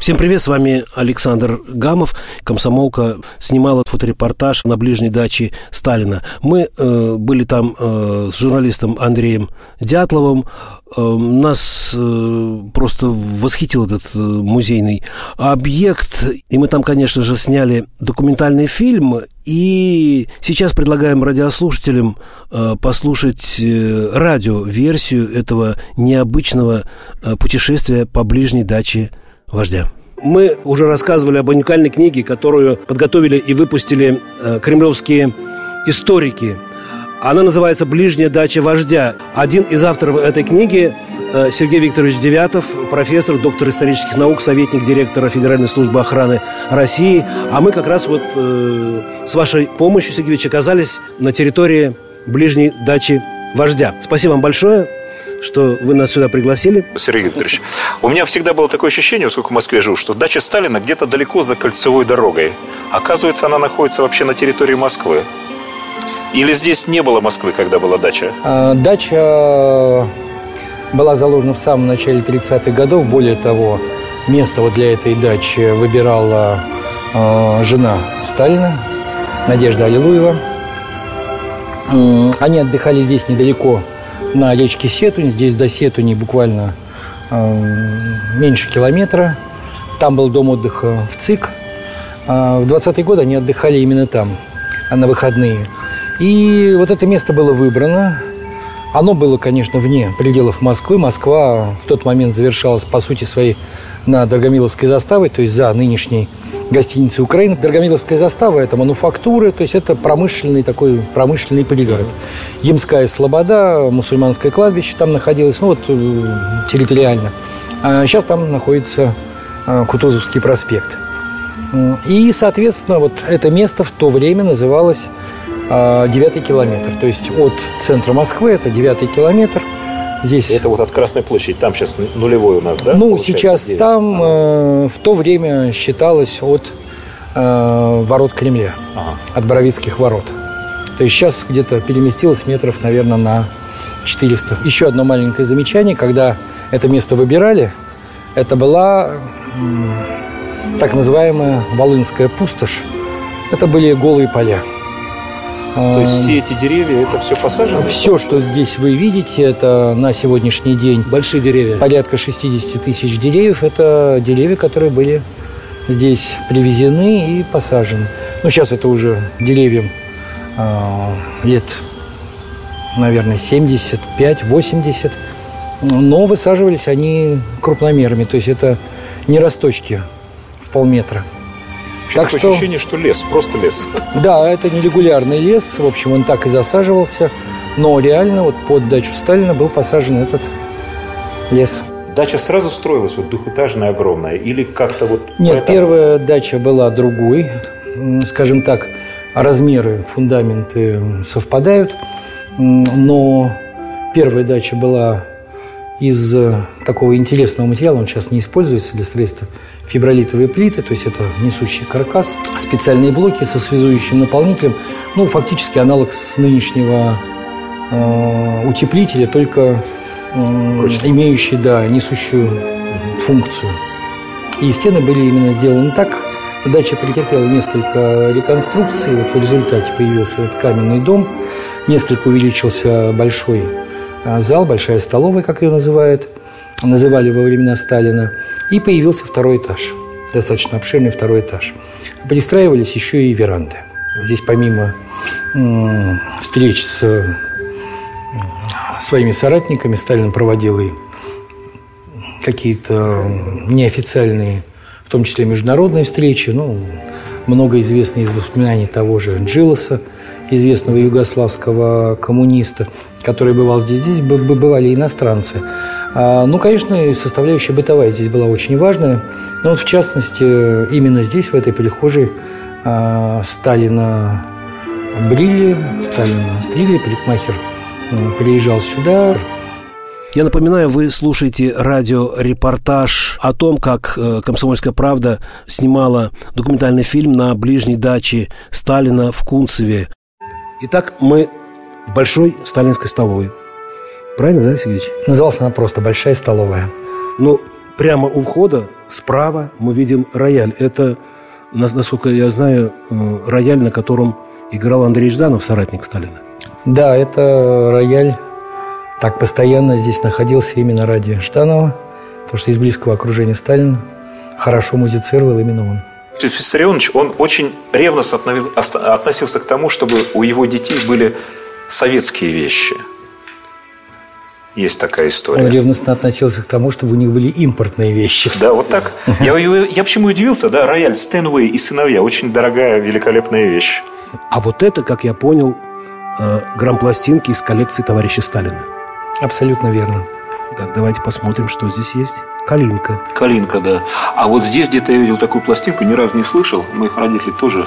Всем привет, с вами Александр Гамов. Комсомолка снимала фоторепортаж на ближней даче Сталина. Мы э, были там э, с журналистом Андреем Дятловым. Э, нас э, просто восхитил этот э, музейный объект. И мы там, конечно же, сняли документальный фильм. И сейчас предлагаем радиослушателям э, послушать э, радиоверсию этого необычного э, путешествия по ближней даче вождя. Мы уже рассказывали об уникальной книге, которую подготовили и выпустили э, кремлевские историки. Она называется «Ближняя дача вождя». Один из авторов этой книги э, Сергей Викторович Девятов, профессор, доктор исторических наук, советник директора Федеральной службы охраны России. А мы как раз вот э, с вашей помощью, Сергей Викторович, оказались на территории ближней дачи вождя. Спасибо вам большое что вы нас сюда пригласили. Сергей Викторович, у меня всегда было такое ощущение, сколько в Москве живу, что дача Сталина где-то далеко за кольцевой дорогой. Оказывается, она находится вообще на территории Москвы. Или здесь не было Москвы, когда была дача? А, дача была заложена в самом начале 30-х годов. Более того, место вот для этой дачи выбирала э, жена Сталина, Надежда Аллилуева. Они отдыхали здесь недалеко на речке Сетунь. Здесь до Сетуни буквально э, меньше километра. Там был дом отдыха в ЦИК. А в 20-е годы они отдыхали именно там, на выходные. И вот это место было выбрано. Оно было, конечно, вне пределов Москвы. Москва в тот момент завершалась, по сути своей, на Драгомиловской заставе, то есть за нынешней гостиницей Украины. Драгомиловская застава – это мануфактуры, то есть это промышленный такой промышленный пригород. Ямская Слобода, мусульманское кладбище там находилось, ну вот э, территориально. А сейчас там находится э, Кутузовский проспект. И, соответственно, вот это место в то время называлось э, девятый километр. То есть от центра Москвы это девятый километр – Здесь. Это вот от Красной площади, там сейчас нулевой у нас, да? Ну, сейчас 9? там э, в то время считалось от э, ворот Кремля, ага. от Боровицких ворот. То есть сейчас где-то переместилось метров, наверное, на 400. Еще одно маленькое замечание, когда это место выбирали, это была так называемая Волынская пустошь. Это были голые поля. То есть все эти деревья, это все посажено? Все, что здесь вы видите, это на сегодняшний день большие деревья. Порядка 60 тысяч деревьев. Это деревья, которые были здесь привезены и посажены. Ну, сейчас это уже деревьям э, лет, наверное, 75-80. Но высаживались они крупномерами. То есть это не росточки в полметра. Так такое что... ощущение, что лес, просто лес. Да, это не регулярный лес. В общем, он так и засаживался. Но реально вот под дачу Сталина был посажен этот лес. Дача сразу строилась вот двухэтажная, огромная? Или как-то вот... Нет, первая дача была другой. Скажем так, размеры, фундаменты совпадают. Но первая дача была из э, такого интересного материала, он сейчас не используется для строительства, фибролитовые плиты, то есть это несущий каркас, специальные блоки со связующим наполнителем, ну, фактически аналог с нынешнего э, утеплителя, только э, имеющий, да, несущую функцию. И стены были именно сделаны так. Дача претерпела несколько реконструкций, вот в результате появился этот каменный дом, несколько увеличился большой зал, большая столовая, как ее называют, называли во времена Сталина, и появился второй этаж, достаточно обширный второй этаж. Пристраивались еще и веранды. Здесь помимо встреч с своими соратниками Сталин проводил и какие-то неофициальные, в том числе международные встречи. Ну, много известно из воспоминаний того же Джилоса, известного югославского коммуниста, который бывал здесь. Здесь бывали иностранцы. А, ну, конечно, и составляющая бытовая здесь была очень важная. Но вот, в частности, именно здесь, в этой прихожей, а, Сталина брили, Сталина стригли, парикмахер приезжал сюда. Я напоминаю, вы слушаете радиорепортаж о том, как э, «Комсомольская правда» снимала документальный фильм на ближней даче Сталина в Кунцеве. Итак, мы в большой сталинской столовой. Правильно, да, Сергеевич? Называлась она просто «Большая столовая». Ну, прямо у входа справа мы видим рояль. Это, насколько я знаю, э, рояль, на котором играл Андрей Жданов, соратник Сталина. Да, это рояль. Так постоянно здесь находился именно ради Жданова, потому что из близкого окружения Сталина хорошо музицировал именно он. Виссарионович, он очень ревностно относился к тому, чтобы у его детей были советские вещи. Есть такая история. Он ревностно относился к тому, чтобы у них были импортные вещи. Да, вот так. Я, я, я почему удивился, да, рояль Стэнвей и сыновья. Очень дорогая, великолепная вещь. А вот это, как я понял, э, грампластинки из коллекции товарища Сталина. Абсолютно верно. Так, давайте посмотрим, что здесь есть. Калинка. Калинка, да. А вот здесь где-то я видел такую пластинку, ни разу не слышал. Моих родителей тоже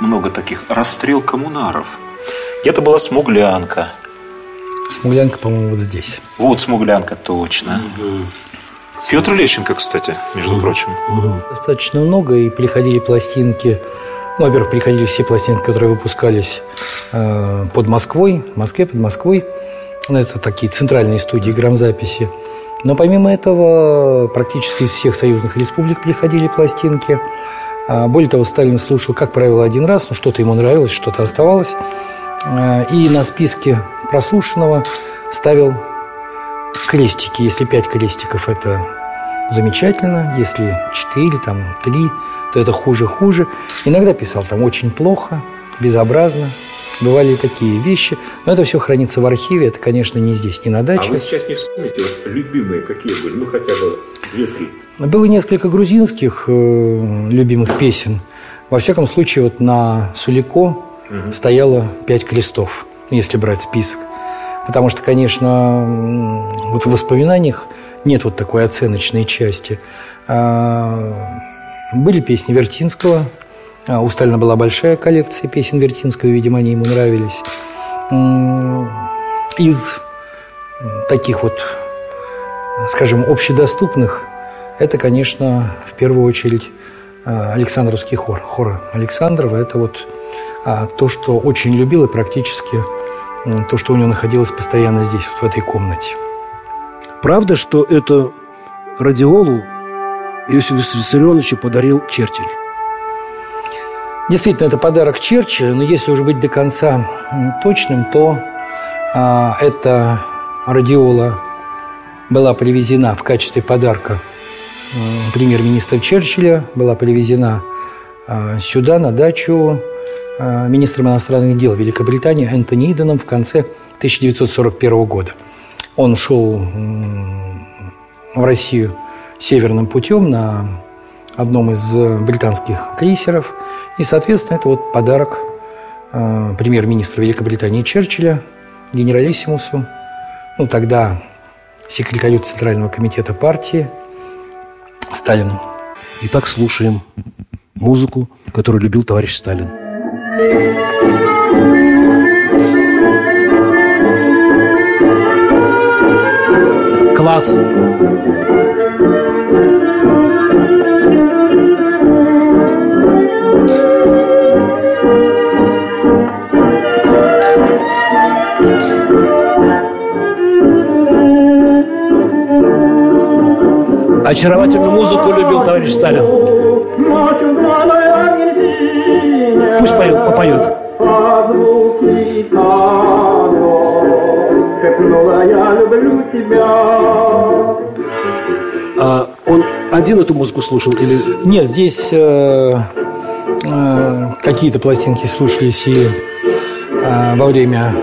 много таких. Расстрел коммунаров. Где-то была смуглянка. Смуглянка, по-моему, вот здесь. Вот смуглянка, точно. Угу. Петр Лещенко, кстати, между угу. прочим. Угу. Достаточно много, и приходили пластинки. Ну, во-первых, приходили все пластинки, которые выпускались э, под Москвой, в Москве, под Москвой. Ну, это такие центральные студии грамзаписи. Но помимо этого, практически из всех союзных республик приходили пластинки. А, более того, Сталин слушал, как правило, один раз, но что-то ему нравилось, что-то оставалось. А, и на списке прослушанного ставил крестики. Если пять крестиков – это замечательно, если четыре, там, три, то это хуже-хуже. Иногда писал там очень плохо, безобразно. Бывали такие вещи. Но это все хранится в архиве. Это, конечно, не здесь, не на даче. А вы сейчас не вспомните, вот любимые какие были? Ну, хотя бы две-три. Было несколько грузинских э, любимых песен. Во всяком случае, вот на Сулико угу. стояло пять крестов, если брать список. Потому что, конечно, вот в воспоминаниях нет вот такой оценочной части. А, были песни Вертинского, а, у Сталина была большая коллекция песен Вертинского, видимо, они ему нравились. Из таких вот, скажем, общедоступных, это, конечно, в первую очередь а, Александровский хор. Хор Александрова – это вот то, что очень любил и практически то, что у него находилось постоянно здесь, вот в этой комнате. Правда, что эту радиолу Иосиф Виссарионовичу подарил Черчилль? Действительно, это подарок Черчилля, но если уже быть до конца точным, то а, эта радиола была привезена в качестве подарка премьер-министра Черчилля, была привезена а, сюда, на дачу а, министром иностранных дел Великобритании Энтони Иденом в конце 1941 года. Он шел в Россию северным путем на одном из британских крейсеров – и, соответственно, это вот подарок э, премьер-министра Великобритании Черчилля, генералиссимусу, ну, тогда секретарю Центрального комитета партии Сталину. Итак, слушаем музыку, которую любил товарищ Сталин. Класс! Очаровательную музыку любил товарищ Сталин. Пусть поет, попоет. А он один эту музыку слушал или... Нет, здесь э, э, какие-то пластинки слушались и во время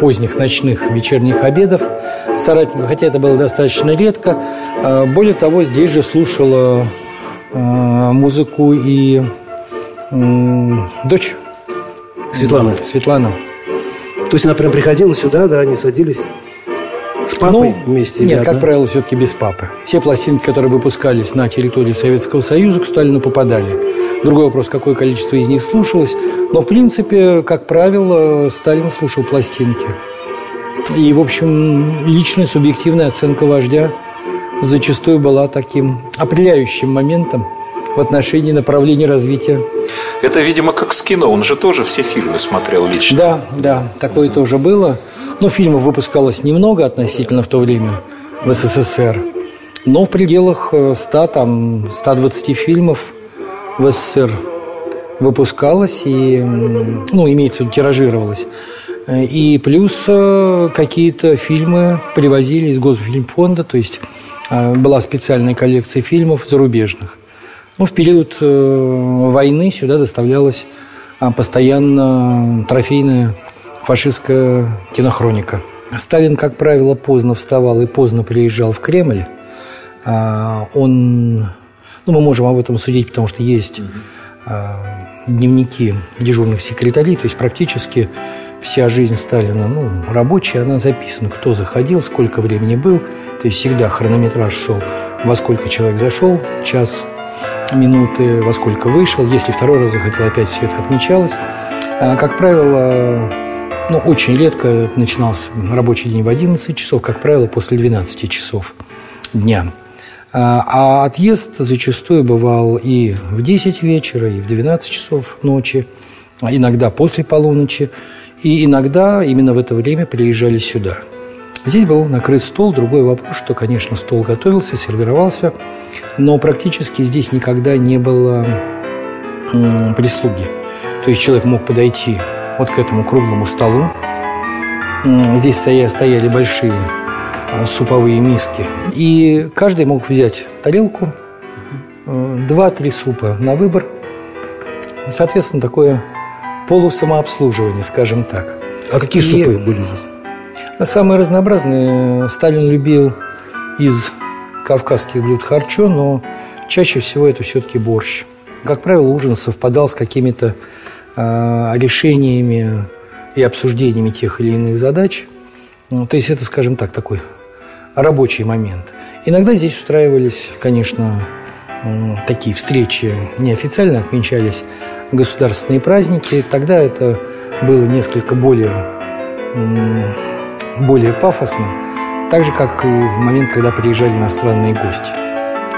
поздних ночных вечерних обедов соратников, хотя это было достаточно редко. А, более того, здесь же слушала а, музыку и дочь. Светлана. Светлана. То есть она прям приходила сюда, да, они садились с папой ну, вместе? Нет, как правило, все-таки без папы. Все пластинки, которые выпускались на территории Советского Союза, к Сталину попадали. Другой вопрос, какое количество из них слушалось. Но, в принципе, как правило, Сталин слушал пластинки. И, в общем, личная субъективная оценка вождя зачастую была таким определяющим моментом в отношении направления развития. Это, видимо, как с кино. Он же тоже все фильмы смотрел лично. Да, да, такое тоже было. Ну, фильмов выпускалось немного относительно в то время в СССР, но в пределах 100, там, 120 фильмов в СССР выпускалось и, ну, имеется в виду, тиражировалось. И плюс э, какие-то фильмы привозили из Госфильмфонда, то есть э, была специальная коллекция фильмов зарубежных. Ну, в период э, войны сюда доставлялась постоянно трофейная фашистская кинохроника. Сталин, как правило, поздно вставал и поздно приезжал в Кремль. А, он, ну, мы можем об этом судить, потому что есть дневники дежурных секретарей, то есть практически вся жизнь Сталина, ну, рабочая, она записана, кто заходил, сколько времени был, то есть всегда хронометраж шел, во сколько человек зашел, час, минуты, во сколько вышел, если второй раз захотел, опять все это отмечалось. А, как правило, ну, очень редко начинался рабочий день в 11 часов, как правило, после 12 часов дня. А, а отъезд зачастую бывал и в 10 вечера, и в 12 часов ночи, а иногда после полуночи. И иногда именно в это время приезжали сюда. Здесь был накрыт стол. Другой вопрос, что, конечно, стол готовился, сервировался, но практически здесь никогда не было прислуги. То есть человек мог подойти вот к этому круглому столу. Здесь стояли большие суповые миски. И каждый мог взять тарелку, э, два-три супа на выбор. Соответственно, такое полусамообслуживание, скажем так. А какие и супы были здесь? Самые разнообразные. Сталин любил из кавказских блюд харчо, но чаще всего это все-таки борщ. Как правило, ужин совпадал с какими-то э, решениями и обсуждениями тех или иных задач. Ну, то есть это, скажем так, такой рабочий момент. Иногда здесь устраивались, конечно, такие встречи неофициально отмечались государственные праздники. Тогда это было несколько более, более пафосно. Так же, как и в момент, когда приезжали иностранные гости.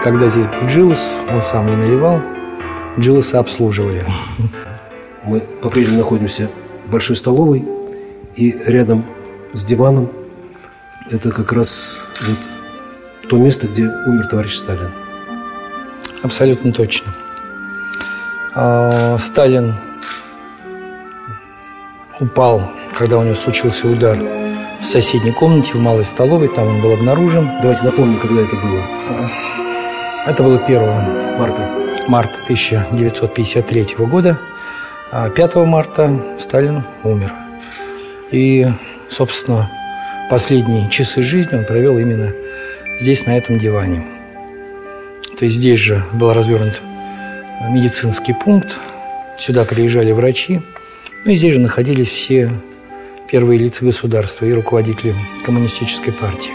Когда здесь был Джилос, он сам не наливал, Джилоса обслуживали. Мы по-прежнему находимся в большой столовой, и рядом с диваном это как раз вот то место, где умер товарищ Сталин. Абсолютно точно. А, Сталин упал, когда у него случился удар в соседней комнате, в малой столовой, там он был обнаружен. Давайте напомним, когда это было. Это было 1 марта. Марта 1953 года. 5 а марта Сталин умер. И, собственно, последние часы жизни он провел именно здесь, на этом диване. То есть здесь же был развернут медицинский пункт. Сюда приезжали врачи. Ну и здесь же находились все первые лица государства и руководители коммунистической партии.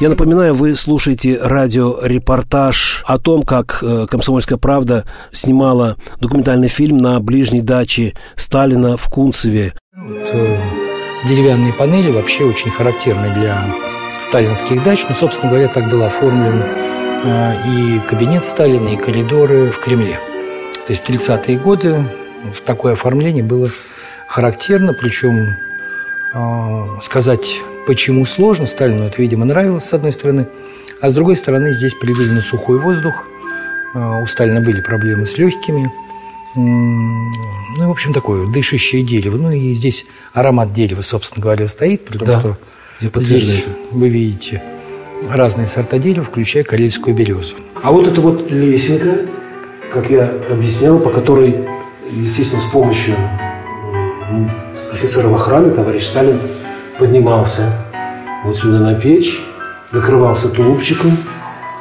Я напоминаю, вы слушаете радиорепортаж о том, как э, «Комсомольская правда» снимала документальный фильм на ближней даче Сталина в Кунцеве. Вот, э, деревянные панели вообще очень характерны для сталинских дач. Ну, собственно говоря, так был оформлен э, и кабинет Сталина, и коридоры в Кремле. То есть в 30-е годы такое оформление было характерно, причем э, сказать почему сложно, Сталину это, видимо, нравилось, с одной стороны, а с другой стороны здесь привели на сухой воздух, э, у Сталина были проблемы с легкими, ну, в общем, такое дышащее дерево. Ну, и здесь аромат дерева, собственно говоря, стоит, при том, да, что я здесь вы видите разные сорта дерева, включая карельскую березу. А вот это вот лесенка, как я объяснял, по которой, естественно, с помощью офицеров охраны товарищ Сталин поднимался вот сюда на печь, накрывался тулупчиком,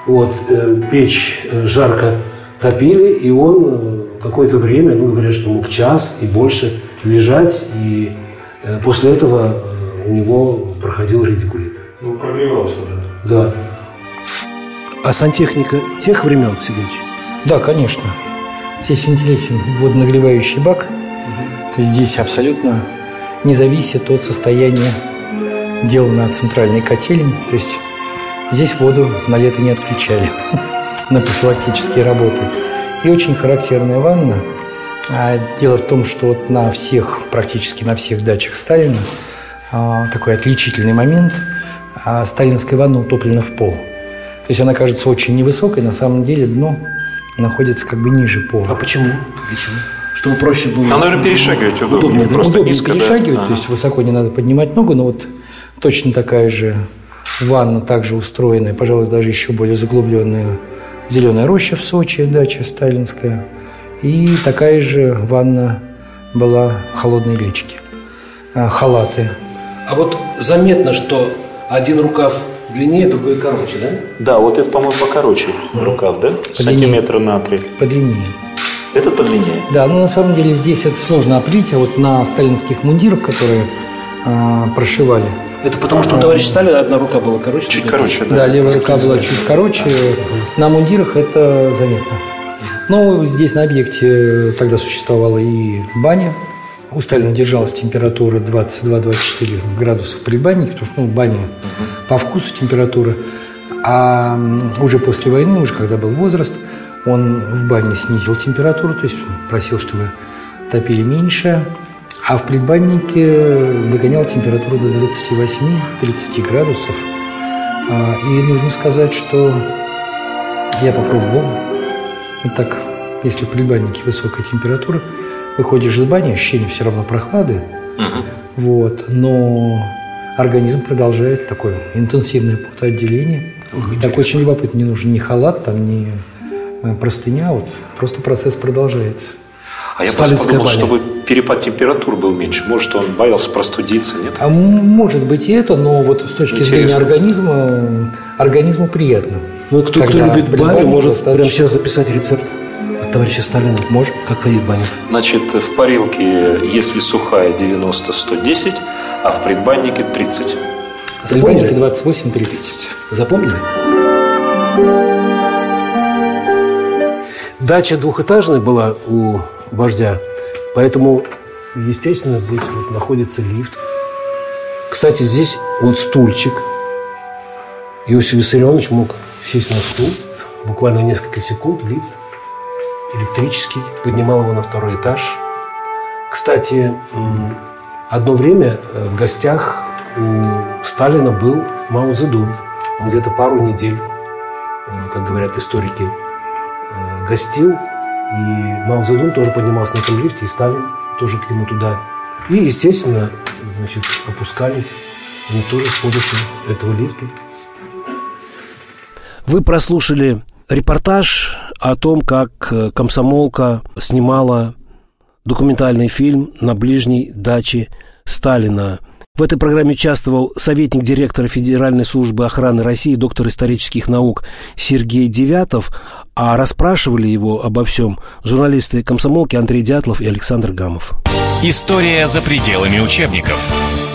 вот, э, печь э, жарко топили, и он э, какое-то время, ну, говорят, что мог час и больше лежать, и после этого у него проходил редикулит. Ну, прогревался уже. Да. А сантехника тех времен, Сергеевич? Да, конечно. Здесь интересен водонагревающий бак. Угу. То есть здесь абсолютно не зависит от состояния дела на центральной котельне. То есть здесь воду на лето не отключали на профилактические работы. И очень характерная ванна. А дело в том, что вот на всех, практически на всех дачах Сталина а, такой отличительный момент. А сталинская ванна утоплена в пол. То есть она кажется очень невысокой, на самом деле дно находится как бы ниже пола. А почему? Почему? Чтобы проще было. А, наверное, перешагивать удобнее. Удобнее, да? Просто Удобнее низко, да. перешагивать, Ага. то есть высоко не надо поднимать ногу, но вот точно такая же ванна, также устроенная, пожалуй, даже еще более заглубленная зеленая роща в Сочи, дача сталинская. И такая же ванна была в холодной речке. А, Халаты. А вот заметно, что один рукав длиннее, другой короче, да? Да, вот это, по-моему, покороче рукав, да? Сантиметра на три. Подлиннее. Этот подлиннее. Да, ну на самом деле здесь это сложно оплить, а вот на сталинских мундирах, которые а, прошивали, Это потому, что у товарища Сталина одна рука была короче. Чуть короче, да. Да, левая рука была чуть короче. На мундирах это заметно. Ну, здесь на объекте тогда существовала и баня. У Сталина держалась температура 22-24 градусов в предбаннике, потому что ну, баня по вкусу температура. А уже после войны, уже когда был возраст, он в бане снизил температуру, то есть просил, чтобы топили меньше. А в предбаннике догонял температуру до 28-30 градусов. А, И нужно сказать, что я попробовал. Вот так, если в предбаннике высокая температура, выходишь из бани, ощущение все равно прохлады. Вот, но организм продолжает такое интенсивное потоотделение. Так очень любопытно, не нужен ни халат, там, ни э, простыня, вот просто процесс продолжается. А я просто подумал, баня. чтобы перепад температур был меньше. Может, он боялся простудиться, нет? А может быть и это, но вот с точки зрения Интересно. организма, э, организму приятно. Ну, кто, кто любит баню, может достаточно- прямо сейчас записать рецепт от товарища Сталина. Может. Как ходить в баню. Значит, в парилке, если сухая, 90-110, а в предбаннике 30. В предбаннике Запомнили? 28-30. Запомнили? Дача двухэтажная была у вождя, поэтому, естественно, здесь вот находится лифт. Кстати, здесь вот стульчик. Иосиф Виссарионович мог сесть на стул, буквально несколько секунд, лифт электрический, поднимал его на второй этаж. Кстати, одно время э, в гостях у Сталина был Мао Цзэдун. Где-то пару недель, э, как говорят историки, э, гостил. И Мао Цзэдун тоже поднимался на этом лифте, и Сталин тоже к нему туда. И, естественно, значит, опускались они тоже с помощью этого лифта. Вы прослушали репортаж о том, как э, комсомолка снимала документальный фильм на ближней даче Сталина. В этой программе участвовал советник директора Федеральной службы охраны России, доктор исторических наук Сергей Девятов, а расспрашивали его обо всем журналисты комсомолки Андрей Дятлов и Александр Гамов. История за пределами учебников.